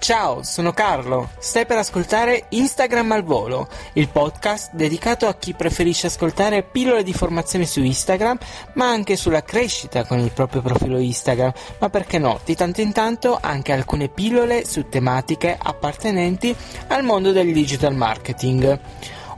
Ciao, sono Carlo. Stai per ascoltare Instagram al volo, il podcast dedicato a chi preferisce ascoltare pillole di formazione su Instagram, ma anche sulla crescita con il proprio profilo Instagram, ma perché no, di tanto in tanto anche alcune pillole su tematiche appartenenti al mondo del digital marketing.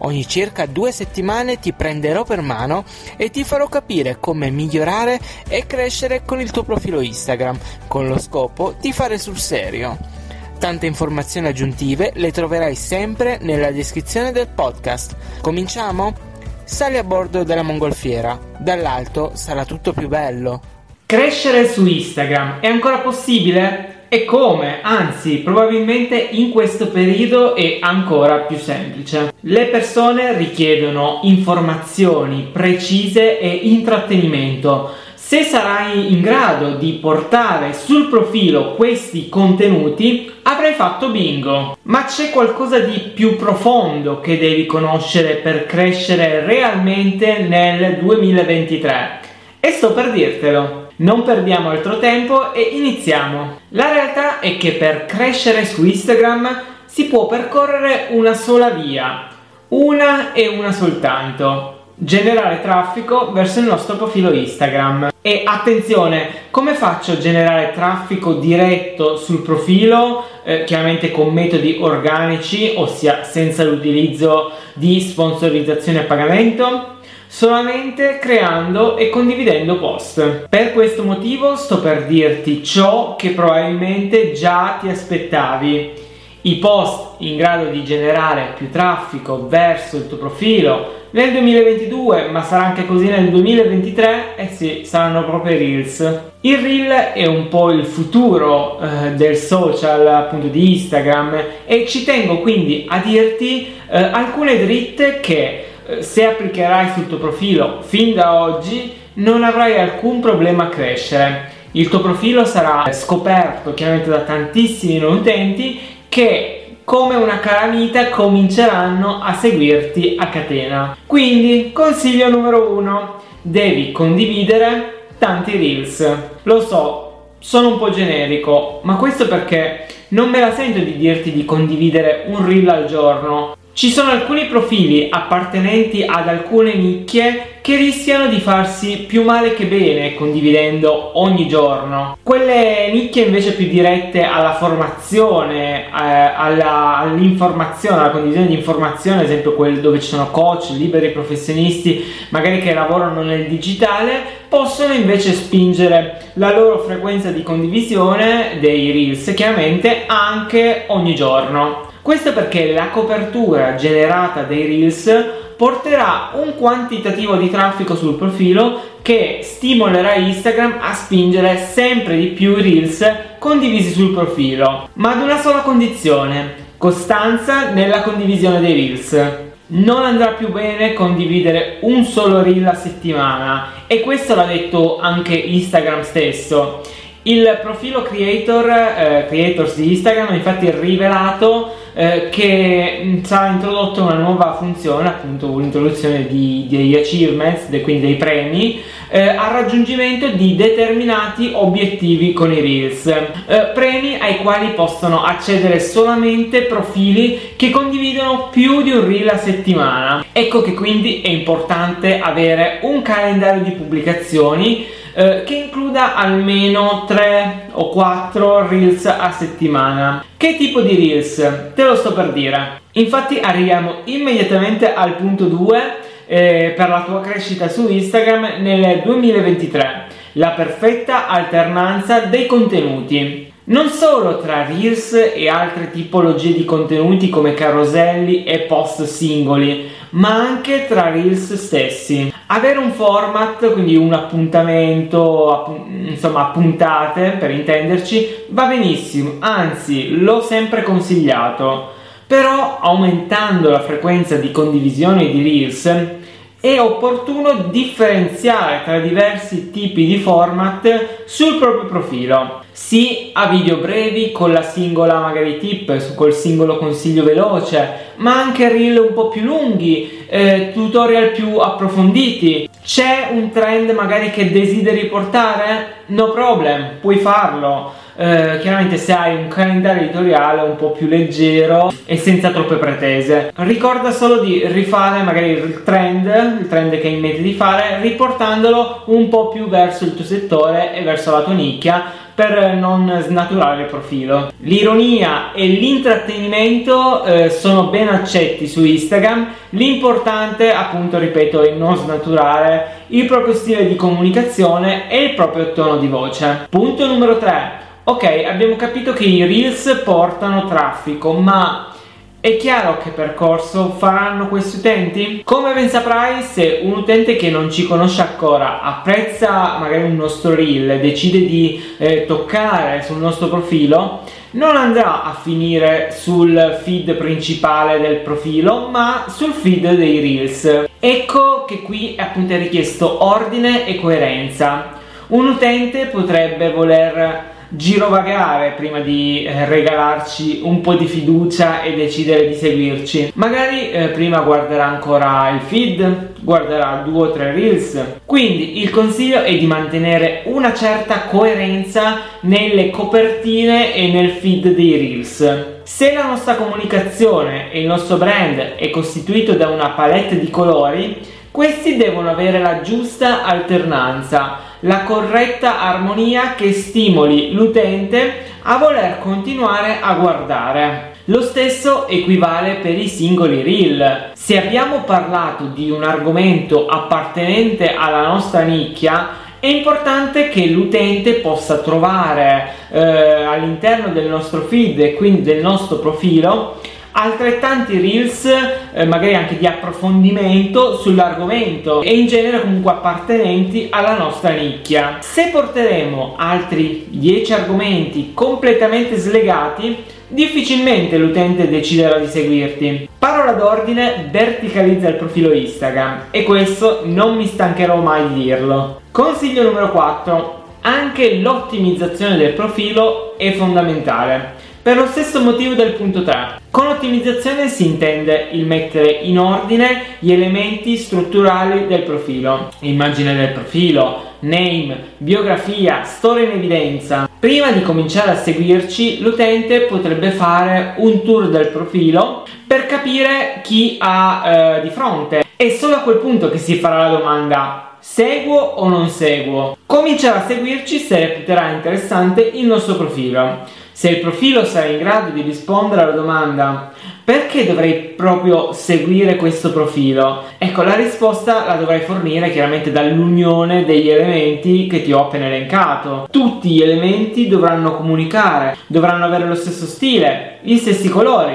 Ogni circa due settimane ti prenderò per mano e ti farò capire come migliorare e crescere con il tuo profilo Instagram, con lo scopo di fare sul serio. Tante informazioni aggiuntive le troverai sempre nella descrizione del podcast. Cominciamo? Sali a bordo della mongolfiera, dall'alto sarà tutto più bello. Crescere su Instagram è ancora possibile? E come? Anzi, probabilmente in questo periodo è ancora più semplice. Le persone richiedono informazioni precise e intrattenimento se sarai in grado di portare sul profilo questi contenuti, avrai fatto bingo. Ma c'è qualcosa di più profondo che devi conoscere per crescere realmente nel 2023. E sto per dirtelo. Non perdiamo altro tempo e iniziamo. La realtà è che per crescere su Instagram si può percorrere una sola via, una e una soltanto generare traffico verso il nostro profilo Instagram. E attenzione, come faccio a generare traffico diretto sul profilo? Eh, chiaramente con metodi organici, ossia senza l'utilizzo di sponsorizzazione a pagamento solamente creando e condividendo post. Per questo motivo sto per dirti ciò che probabilmente già ti aspettavi. I post in grado di generare più traffico verso il tuo profilo nel 2022, ma sarà anche così nel 2023, eh sì, saranno proprio i Reels. Il Reel è un po' il futuro eh, del social, appunto di Instagram, e ci tengo quindi a dirti eh, alcune dritte che eh, se applicherai sul tuo profilo fin da oggi non avrai alcun problema a crescere. Il tuo profilo sarà scoperto chiaramente da tantissimi utenti che come una calamita cominceranno a seguirti a catena. Quindi, consiglio numero uno, devi condividere tanti reels. Lo so, sono un po' generico, ma questo perché non me la sento di dirti di condividere un reel al giorno. Ci sono alcuni profili appartenenti ad alcune nicchie che rischiano di farsi più male che bene condividendo ogni giorno. Quelle nicchie invece più dirette alla formazione, eh, alla, all'informazione, alla condivisione di informazioni, ad esempio quelle dove ci sono coach, liberi professionisti, magari che lavorano nel digitale, possono invece spingere la loro frequenza di condivisione dei reels, chiaramente anche ogni giorno. Questo perché la copertura generata dai Reels porterà un quantitativo di traffico sul profilo che stimolerà Instagram a spingere sempre di più Reels condivisi sul profilo, ma ad una sola condizione, costanza nella condivisione dei Reels. Non andrà più bene condividere un solo reel a settimana e questo l'ha detto anche Instagram stesso. Il profilo creator, eh, creators di Instagram ha infatti rivelato eh, che sarà introdotta una nuova funzione, appunto l'introduzione di, degli achievements, de, quindi dei premi, eh, al raggiungimento di determinati obiettivi con i Reels. Eh, premi ai quali possono accedere solamente profili che condividono più di un Reel a settimana. Ecco che quindi è importante avere un calendario di pubblicazioni eh, che includa almeno 3 o 4 reels a settimana. Che tipo di reels? Te lo sto per dire. Infatti arriviamo immediatamente al punto 2 eh, per la tua crescita su Instagram nel 2023. La perfetta alternanza dei contenuti. Non solo tra Reels e altre tipologie di contenuti come caroselli e post singoli, ma anche tra Reels stessi. Avere un format, quindi un appuntamento, insomma puntate per intenderci, va benissimo, anzi l'ho sempre consigliato, però aumentando la frequenza di condivisione di reels è opportuno differenziare tra diversi tipi di format sul proprio profilo. Sì a video brevi con la singola magari tip, col singolo consiglio veloce, ma anche reel un po' più lunghi, eh, tutorial più approfonditi. C'è un trend magari che desideri portare? No problem, puoi farlo. Eh, chiaramente se hai un calendario editoriale un po' più leggero e senza troppe pretese. Ricorda solo di rifare magari il trend, il trend che hai in mente di fare, riportandolo un po' più verso il tuo settore e verso la tua nicchia per non snaturare il profilo. L'ironia e l'intrattenimento eh, sono ben accetti su Instagram, l'importante appunto ripeto è non snaturare il proprio stile di comunicazione e il proprio tono di voce. Punto numero 3. Ok, abbiamo capito che i reels portano traffico, ma è chiaro che percorso faranno questi utenti? Come ben saprai, se un utente che non ci conosce ancora apprezza magari un nostro reel, decide di eh, toccare sul nostro profilo, non andrà a finire sul feed principale del profilo, ma sul feed dei reels. Ecco che qui appunto è richiesto ordine e coerenza. Un utente potrebbe voler girovagare prima di eh, regalarci un po' di fiducia e decidere di seguirci. Magari eh, prima guarderà ancora il feed, guarderà due o tre reels. Quindi il consiglio è di mantenere una certa coerenza nelle copertine e nel feed dei reels. Se la nostra comunicazione e il nostro brand è costituito da una palette di colori, questi devono avere la giusta alternanza la corretta armonia che stimoli l'utente a voler continuare a guardare. Lo stesso equivale per i singoli reel. Se abbiamo parlato di un argomento appartenente alla nostra nicchia, è importante che l'utente possa trovare eh, all'interno del nostro feed e quindi del nostro profilo altrettanti reels, eh, magari anche di approfondimento sull'argomento e in genere comunque appartenenti alla nostra nicchia. Se porteremo altri 10 argomenti completamente slegati, difficilmente l'utente deciderà di seguirti. Parola d'ordine, verticalizza il profilo Instagram e questo non mi stancherò mai di dirlo. Consiglio numero 4. Anche l'ottimizzazione del profilo è fondamentale. Per lo stesso motivo del punto 3. Con ottimizzazione si intende il mettere in ordine gli elementi strutturali del profilo, immagine del profilo, name, biografia, storia in evidenza. Prima di cominciare a seguirci, l'utente potrebbe fare un tour del profilo per capire chi ha eh, di fronte. È solo a quel punto che si farà la domanda seguo o non seguo. Comincerà a seguirci se reputerà interessante il nostro profilo. Se il profilo sarà in grado di rispondere alla domanda perché dovrei proprio seguire questo profilo? Ecco, la risposta la dovrai fornire chiaramente dall'unione degli elementi che ti ho appena elencato. Tutti gli elementi dovranno comunicare, dovranno avere lo stesso stile, gli stessi colori,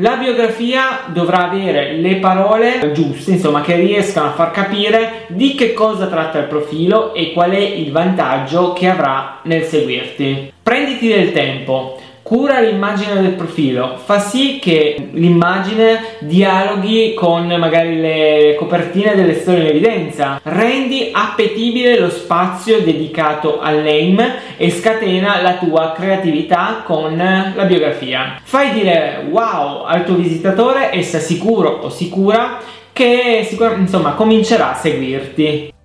la biografia dovrà avere le parole giuste, insomma, che riescano a far capire di che cosa tratta il profilo e qual è il vantaggio che avrà nel seguirti. Prenditi del tempo, cura l'immagine del profilo, fa sì che l'immagine dialoghi con magari le copertine delle storie in evidenza, rendi appetibile lo spazio dedicato al name e scatena la tua creatività con la biografia. Fai dire wow al tuo visitatore e sta sicuro o sicura che insomma comincerà a seguirti.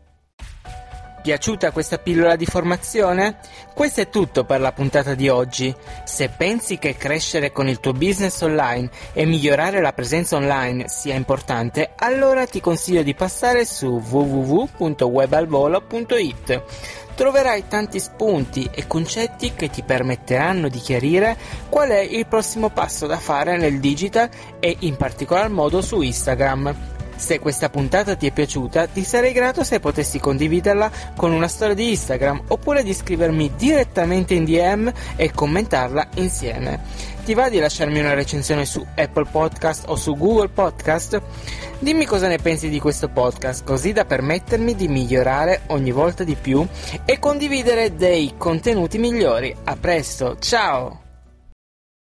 Piaciuta questa pillola di formazione? Questo è tutto per la puntata di oggi. Se pensi che crescere con il tuo business online e migliorare la presenza online sia importante, allora ti consiglio di passare su www.webalvolo.it. Troverai tanti spunti e concetti che ti permetteranno di chiarire qual è il prossimo passo da fare nel digital e in particolar modo su Instagram. Se questa puntata ti è piaciuta, ti sarei grato se potessi condividerla con una storia di Instagram oppure di scrivermi direttamente in DM e commentarla insieme. Ti va di lasciarmi una recensione su Apple Podcast o su Google Podcast? Dimmi cosa ne pensi di questo podcast, così da permettermi di migliorare ogni volta di più e condividere dei contenuti migliori. A presto, ciao!